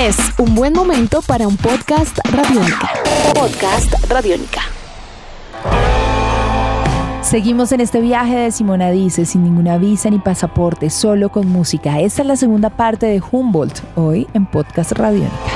Es un buen momento para un podcast radiónica. Podcast radiónica. Seguimos en este viaje de Simona Dice, sin ninguna visa ni pasaporte, solo con música. Esta es la segunda parte de Humboldt, hoy en Podcast Radiónica.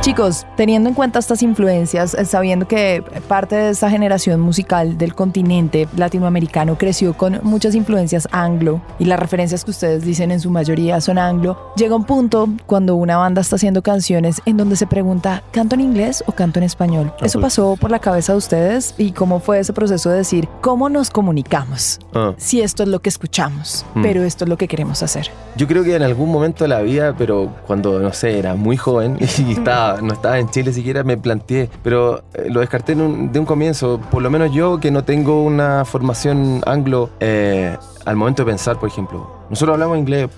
Chicos, teniendo en cuenta estas influencias, eh, sabiendo que parte de esta generación musical del continente latinoamericano creció con muchas influencias anglo y las referencias que ustedes dicen en su mayoría son anglo, llega un punto cuando una banda está haciendo canciones en donde se pregunta, ¿canto en inglés o canto en español? Ah, ¿Eso pues. pasó por la cabeza de ustedes y cómo fue ese proceso de decir, ¿cómo nos comunicamos? Ah. Si esto es lo que escuchamos, Mm. pero esto es lo que queremos hacer. Yo creo que en algún momento de la vida, pero cuando, no sé, era muy joven y estaba, no estaba en Chile siquiera, me planteé, pero eh, lo descarté un- de un comienzo. Por lo menos yo, que no tengo una formación anglo, eh, al momento de pensar, por ejemplo, nosotros hablamos inglés,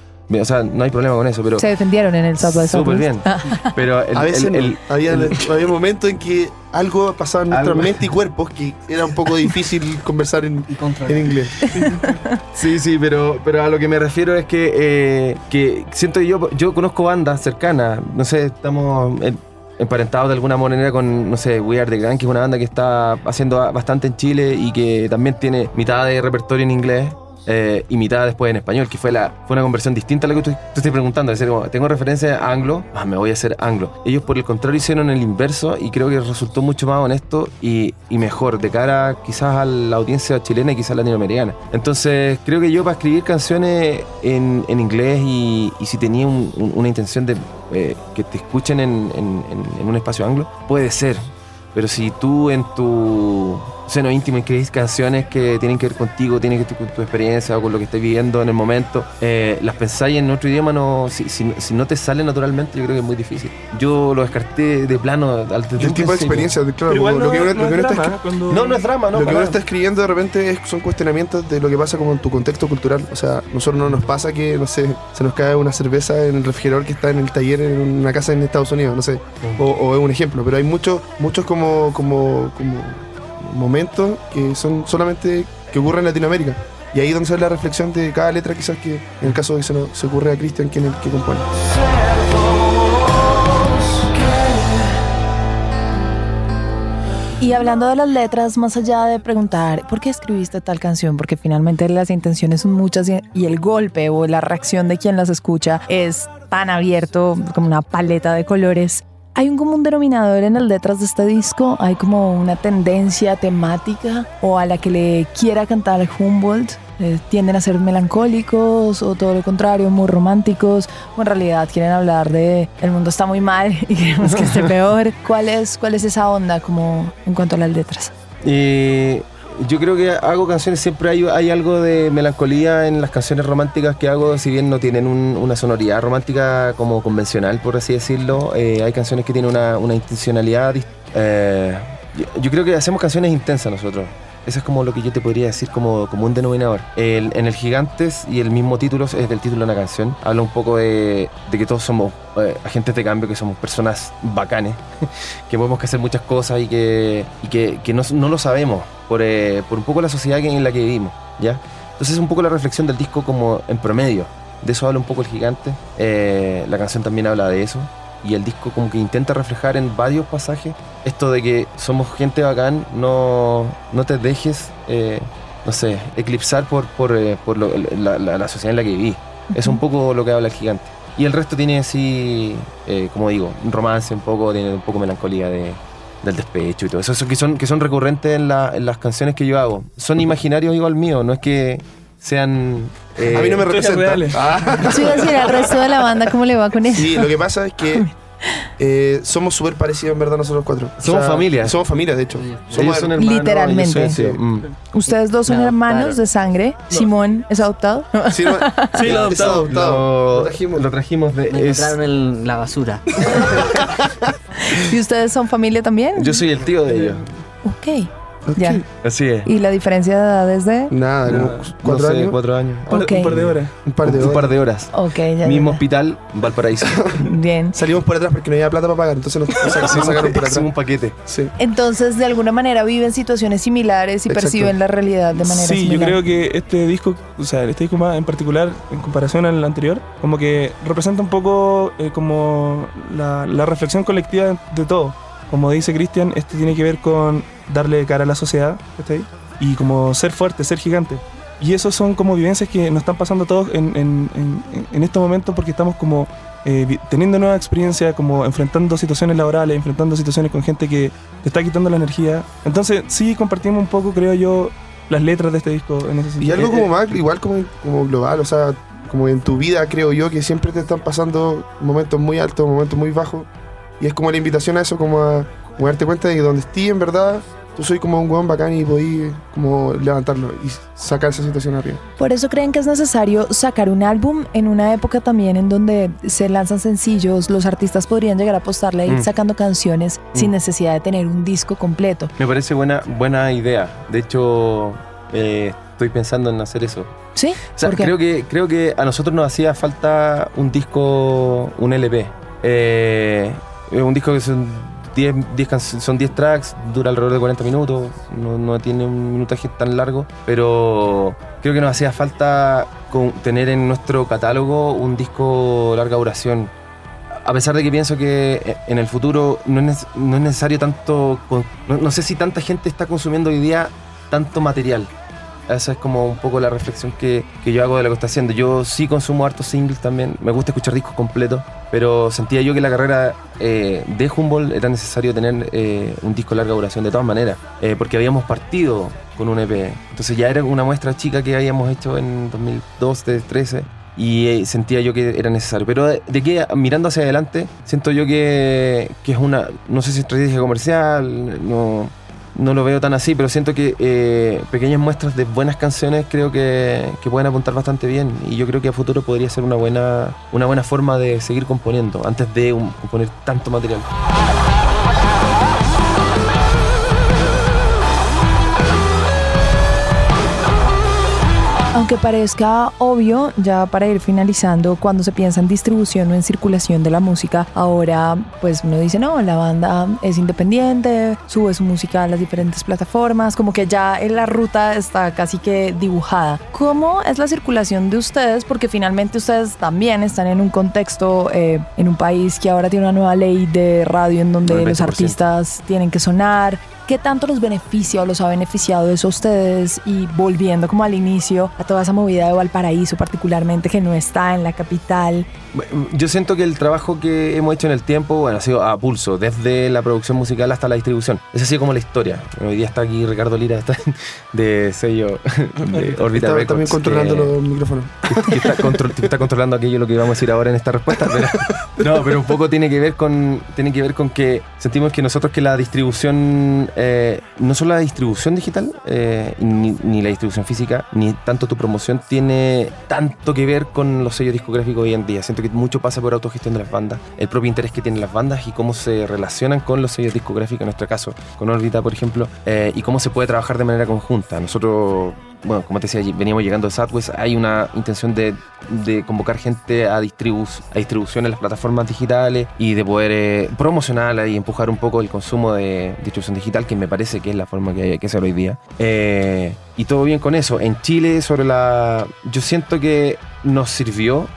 o sea, no hay problema con eso, pero Se defendieron en el South by súper bien. Pero el, A veces el- no. el- había, momentos en que algo pasaba en nuestra Algo. mente y cuerpos que era un poco difícil conversar en, en inglés. Sí, sí, pero, pero a lo que me refiero es que, eh, que siento que yo, yo conozco bandas cercanas, no sé, estamos en- emparentados de alguna manera con, no sé, We Are The Gang, que es una banda que está haciendo bastante en Chile y que también tiene mitad de repertorio en inglés. Eh, y mitad después en español, que fue, la, fue una conversión distinta a lo que tú estás preguntando. Es decir, tengo referencia a anglo, ah, me voy a hacer anglo. Ellos, por el contrario, hicieron el inverso y creo que resultó mucho más honesto y, mejor de cara quizás a la audiencia chilena y quizás latinoamericana. Entonces, creo que yo para escribir canciones en, inglés y, si tenía un- un- una intención de eh, que te escuchen en, en- en- en un espacio anglo, puede ser. Pero si tú en tu seno íntimo escribís canciones que tienen que ver contigo, tienen que ver con tu experiencia o con lo que estás viviendo en el momento, eh, las pensáis en otro idioma, no, si, si- si no te sale naturalmente, yo creo que es muy difícil. Yo lo descarté de plano al El un tipo de experiencia, claro, lo no, que uno, no lo que es está drama, cuando- No, no es drama, no. lo que uno está escribiendo de repente es- son cuestionamientos de lo que pasa como en tu contexto cultural. O sea, nosotros no nos pasa que, no sé, se nos cae una cerveza en el refrigerador que está en el taller en una casa en Estados Unidos, no sé. O, o es un ejemplo, pero hay muchos, muchos como, como, como momentos que son solamente que ocurren en Latinoamérica. Y ahí es donde sale la reflexión de cada letra, quizás que en el caso de que se, nos, ocurre a Cristian, quien el que compone. Y hablando de las letras, más allá de preguntar por qué escribiste tal canción, porque finalmente las intenciones son muchas y el golpe o la reacción de quien las escucha es tan abierto como una paleta de colores. ¿Hay un común denominador en las letras de este disco? ¿Hay como una tendencia temática o a la que le quiera cantar Humboldt? Eh, ¿Tienden a ser melancólicos o todo lo contrario, muy románticos? ¿O en realidad quieren hablar de el mundo está muy mal y queremos que esté peor? ¿Cuál es, cuál es esa onda como en cuanto a las letras? Y yo creo que hago canciones, siempre hay, hay algo de melancolía en las canciones románticas que hago, si bien no tienen un- una sonoridad romántica como convencional, por así decirlo, eh, hay canciones que tienen una, una intencionalidad. eh, yo creo que hacemos canciones intensas nosotros. Eso es como lo que yo te podría decir como, como un denominador. En el Gigantes y el mismo título es del título de una canción. Habla un poco de, que todos somos eh, agentes de cambio, que somos personas bacanes, que podemos hacer muchas cosas y que, que, no, no lo sabemos por, eh, por un poco la sociedad en la que vivimos. ¿ya? Entonces es un poco la reflexión del disco como en promedio. De eso habla un poco el gigante. Eh, la canción también habla de eso. Y el disco como que intenta reflejar en varios pasajes esto de que somos gente bacán, no, no te dejes, eh, no sé, eclipsar por, por, eh, por lo- la, la- la sociedad en la que viví. Es un poco lo que habla el gigante. Y el resto tiene así, eh, como digo, un romance un poco, tiene un poco melancolía de, del despecho y todo eso. Eso que son, que son recurrentes en, la- en las canciones que yo hago. Son imaginarios igual mío, no es que sean... eh, a mí no me historias representa. reales. Ah. Eso iba a decir al resto de la banda, ¿cómo le va con eso? Sí, lo que pasa es que eh, somos súper parecidos en verdad nosotros cuatro. Somos familia. Somos familia, de hecho. ellos Somos son hermanos, Literalmente. soy- sí, mm. Ustedes dos son Me hermanos adoptaron. de sangre. Simón es adoptado. Sí, no, Sí, lo es adoptado. adoptado. Lo, Lo trajimos. lo trajimos de... Me es- encontraron en la basura. ¿Y ustedes son familia también? yo soy el tío de ellos. Ok. Ya. Así es. ¿Y la diferencia de edad es de? Nada, como cuatro No sé, años. Cuatro años. Un-. Un par de horas. Un par de Un horas. par de horas. Ok, ya. ya, Mismo ya. hospital, Valparaíso. Bien. Salimos por atrás porque no había plata para pagar, entonces nos, nos sac- nos sacaron por atrás. Un paquete. Sí. Entonces, de alguna manera viven situaciones similares y Exacto. perciben la realidad de manera Sí, similar. yo creo que este disco, o sea, este disco más en particular, en comparación al anterior, como que representa un poco eh, como la, la reflexión colectiva de, de todo. Como dice Cristian, este tiene que ver con darle cara a la sociedad, ¿cachai? Y como ser fuerte, ser gigante. Y eso son como vivencias que nos están pasando a todos en, en- en- en estos momentos porque estamos como eh, teniendo nueva experiencia, como enfrentando situaciones laborales, enfrentando situaciones con gente que te está quitando la energía. Entonces sí compartimos un poco, creo yo, las letras de este disco en ese Y sentido. algo Eh, como eh, más, igual como, como global, o sea, como en tu vida creo yo que siempre te están pasando momentos muy altos, momentos muy bajos. Y es como la invitación a eso, como a, como a darte cuenta de que donde estés en verdad, tú soy como un weón bacán y podí como levantarlo y sacar esa situación arriba. Por eso creen que es necesario sacar un álbum en una época también en donde se lanzan sencillos, los artistas podrían llegar a apostarle a ir Mm. sacando canciones sin necesidad de tener un disco completo. Me parece buena, buena idea. De hecho, eh, estoy pensando en hacer eso. ¿Sí? O sea, ¿Por qué? creo que, creo que a nosotros nos hacía falta un disco, un LP. Eh, un disco que son 10, 10 canc- son 10 tracks, dura alrededor de 40 minutos, no, no tiene un minutaje tan largo, pero creo que nos hacía falta tener en nuestro catálogo un disco larga duración. A pesar de que pienso que en el futuro no es, no es necesario tanto, no, no sé si tanta gente está consumiendo hoy día tanto material. Esa es como un poco la reflexión que, que yo hago de lo que está haciendo. Yo sí consumo hartos singles también, me gusta escuchar discos completos, pero sentía yo que la carrera eh, de Humboldt era necesario tener eh, un disco de larga duración de todas maneras, eh, porque habíamos partido con un EP. Entonces ya era una muestra chica que habíamos hecho en 2012, 2013 y sentía yo que era necesario. Pero de, de mirando hacia adelante, siento yo que, que es una, no sé si estrategia comercial, no, no lo veo tan así, pero siento que eh, pequeñas muestras de buenas canciones creo que, que pueden apuntar bastante bien y yo creo que a futuro podría ser una buena, una buena forma de seguir componiendo antes de un- componer tanto material. Aunque parezca obvio, ya para ir finalizando, cuando se piensa en distribución o en circulación de la música, ahora pues uno dice, no, la banda es independiente, sube su música a las diferentes plataformas, como que ya en la ruta está casi que dibujada. ¿Cómo es la circulación de ustedes? Porque finalmente ustedes también están en un contexto, eh, en un país que ahora tiene una nueva ley de radio en donde El los 20%. artistas tienen que sonar. ¿Qué tanto los beneficia o los ha beneficiado eso a ustedes? Y volviendo como al inicio, a toda esa movida de Valparaíso particularmente, que no está en la capital. Yo siento que el trabajo que hemos hecho en el tiempo, bueno, ha sido a pulso, desde la producción musical hasta la distribución. Esa ha sido como la historia. Hoy día está aquí Ricardo Lira está de sello de Orbita Está Records. también controlando que- los micrófonos. que está, control- que está controlando aquello lo que vamos a decir ahora en esta respuesta. Pero, no, pero un poco tiene que ver con tiene que ver con que sentimos que nosotros que la distribución, eh, no solo la distribución digital, eh, ni, ni la distribución física, ni tanto tu promoción tiene tanto que ver con los sellos discográficos hoy en día. Siento que mucho pasa por autogestión de las bandas, el propio interés que tienen las bandas y cómo se relacionan con los sellos discográficos, en nuestro caso, con Orbita, por ejemplo, eh, y cómo se puede trabajar de manera conjunta. Nosotros bueno, como te decía, veníamos llegando de Southwest, hay una intención de, de convocar gente a, distribu a distribución en las plataformas digitales y de poder eh, promocionarla y empujar un poco el consumo de distribución digital, que me parece que es la forma que hay que hacer hoy día. Eh, y todo bien con eso. En Chile, sobre la... Yo siento que nos sirvió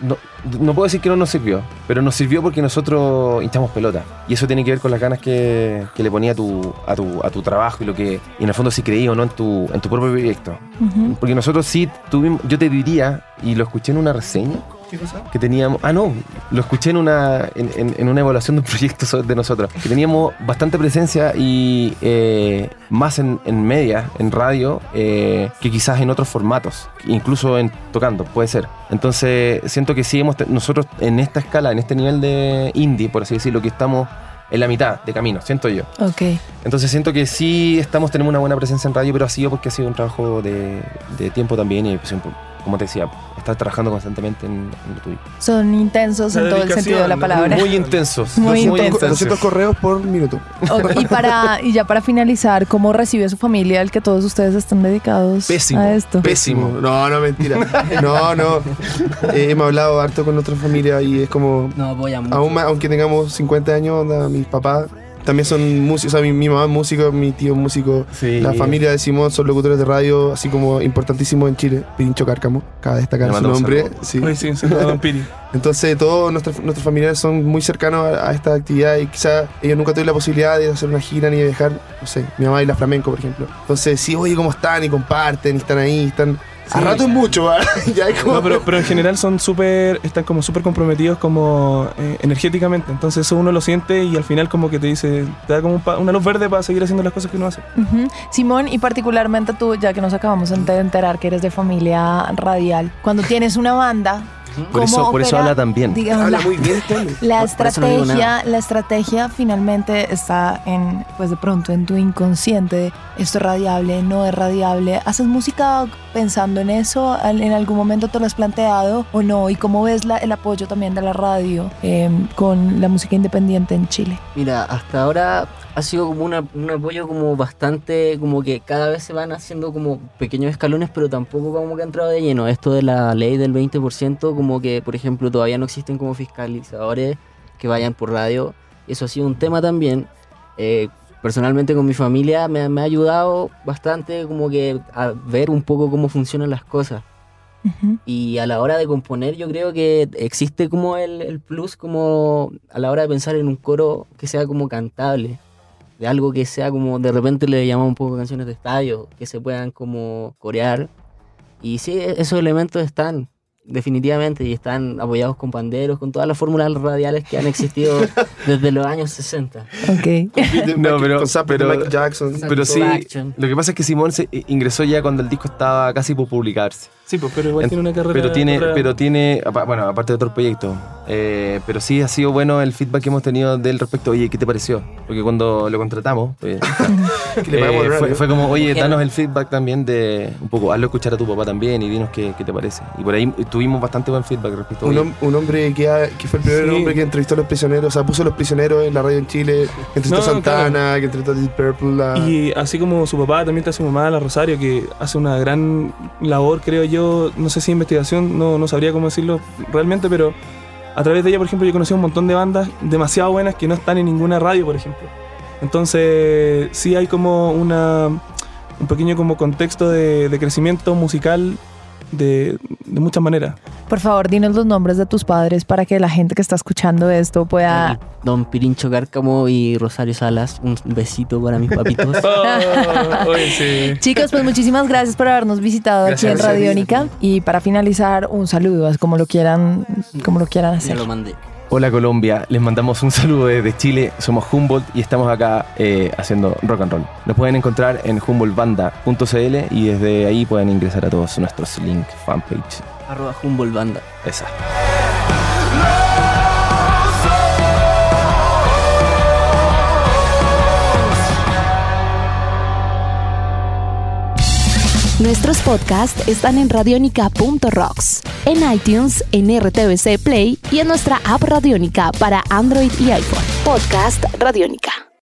no, no puedo decir que no nos sirvió, pero nos sirvió porque nosotros hinchamos pelota. Y eso tiene que ver con las ganas que, que le ponía a tu, a, tu, a tu trabajo y lo que, y en el fondo si creí o no en tu, en tu propio proyecto. Ujú. Porque nosotros sí tuvimos, yo te diría, y lo escuché en una reseña, ¿Qué cosa? que teníamos, ah no, lo escuché en una, en, en- en una evaluación de un proyecto de nosotros, que teníamos bastante presencia y eh, más en, en media, en radio, eh, que quizás en otros formatos, incluso en tocando, puede ser. Entonces siento que sí hemos, nosotros en esta escala, en este nivel de indie, por así decirlo, que estamos en la mitad de camino, siento yo. Ok. Entonces siento que sí estamos, tenemos una buena presencia en radio, pero ha sido porque ha sido un trabajo de, de tiempo también y pues, como te decía, estar trabajando constantemente en, en lo tuyo. Son intensos La en todo el sentido de la palabra. Muy intensos. Muy muy intensos. 200 correos por minuto. Y, para, y ya para finalizar, ¿cómo recibe su familia el que todos ustedes estén dedicados Pésimo. a esto? Pésimo. No, no, mentira. No, no. Eh, hemos hablado harto con nuestra familia y es como. No apoyan mucho. Aún más, aunque tengamos 50 años, onda, mis papás también son músicos. O sea, mi, mi mamá es músico, mi tío es músico. Sí. La familia de Simón son locutores de radio, así como importantísimos en Chile. Pincho Cárcamo, cabe destacar su nombre. Sí. Hoy sí, un saludo a Don Piri. Entonces todos nuestros, nuestros familiares son muy cercanos a, a esta actividad y quizás ellos nunca tuvieron la posibilidad de hacer una gira ni de viajar, no sé, mi mamá y la flamenco, por ejemplo. Entonces sí, oye, ¿cómo están? Y comparten, y están ahí, están... A rato es mucho, ya es como... No, pero, pero en general son súper, están como súper comprometidos como eh, energéticamente. Entonces eso uno lo siente y al final como que te dice, te da como un pa- una luz verde para seguir haciendo las cosas que uno hace. Simón, y particularmente tú, ya que nos acabamos de enterar que eres de familia radial, cuando tienes una banda, Por eso, ¿cómo por eso habla tan bien. digamos, Habla la- muy bien, Tony. La eso no estrategia, la estrategia finalmente está en, pues de pronto en tu inconsciente. Esto es radiable, no es radiable. ¿Haces música pensando en eso? ¿Al- ¿En algún momento te lo has planteado o no? ¿Y cómo ves la- el apoyo también de la radio eh, con la música independiente en Chile? Mira, hasta ahora ha sido como una- un apoyo como bastante, como que cada vez se van haciendo como pequeños escalones, pero tampoco como que ha entrado de lleno. Esto de la ley del 20%, como que, por ejemplo, todavía no existen como fiscalizadores que vayan por radio. Eso ha sido un tema también. Eh, personalmente con mi familia me, me ha ayudado bastante como que a ver un poco cómo funcionan las cosas. Y a la hora de componer yo creo que existe como el, el plus como a la hora de pensar en un coro que sea como cantable. De algo que sea como de repente le llamamos un poco canciones de estadio, que se puedan como corear. Y sí, e- esos elementos están definitivamente y están apoyados con panderos, con todas las fórmulas radiales que han existido desde los años 60. Ok. No, pero- pero- Michael Jackson. Pero sí, Action. lo que pasa es que Simón se ingresó ya cuando el disco estaba casi por publicarse. Sí, pues, pero igual En- tiene una carrera. Pero tiene, otra- pero tiene, bueno, aparte de otro proyecto, eh, pero sí ha sido bueno el feedback que hemos tenido del respecto. Oye, ¿qué te pareció? Porque cuando lo contratamos, pues, eh, fue, fue como, oye, danos el feedback también de un poco, hazlo escuchar a tu papá también y dinos qué, qué te parece. Y por ahí tuvimos bastante buen feedback respecto a Un, oye, hom- un hombre que, ha- que fue el primer Sí. hombre que entrevistó a los prisioneros, o sea, puso a los prisioneros en la radio en Chile, que entrevistó No, a Santana, que entrevistó a Deep Purple. a- Y así como su papá, también está su mamá, la Rosario, que hace una gran labor, creo yo, no sé si investigación, no, no sabría cómo decirlo realmente, pero a través de ella, por ejemplo, yo conocí un montón de bandas demasiado buenas que no están en ninguna radio, por ejemplo. Entonces, sí hay como una, un pequeño como contexto de, de crecimiento musical de, de muchas maneras. Por favor, dinos los nombres de tus padres para que la gente que está escuchando esto pueda... Don Pirincho Cárcamo y Rosario Salas, un besito para mis papitos. Oh, oye, sí. Chicos, pues muchísimas gracias por habernos visitado Gracias, aquí en. Radiónica. Y para finalizar, un saludo, como lo quieran, como lo quieran hacer. lo mandé. Hola Colombia, les mandamos un saludo desde Chile, somos Humboldt y estamos acá eh, haciendo rock and roll. Nos pueden encontrar en humboldtbanda.cl y desde ahí pueden ingresar a todos nuestros links, fanpage. Arroba Humboldt Banda. Esa. Nuestros podcasts están en radionica.rocks, en iTunes, en RTVC Play y en nuestra app Radionica para Android y iPhone. Podcast Radionica.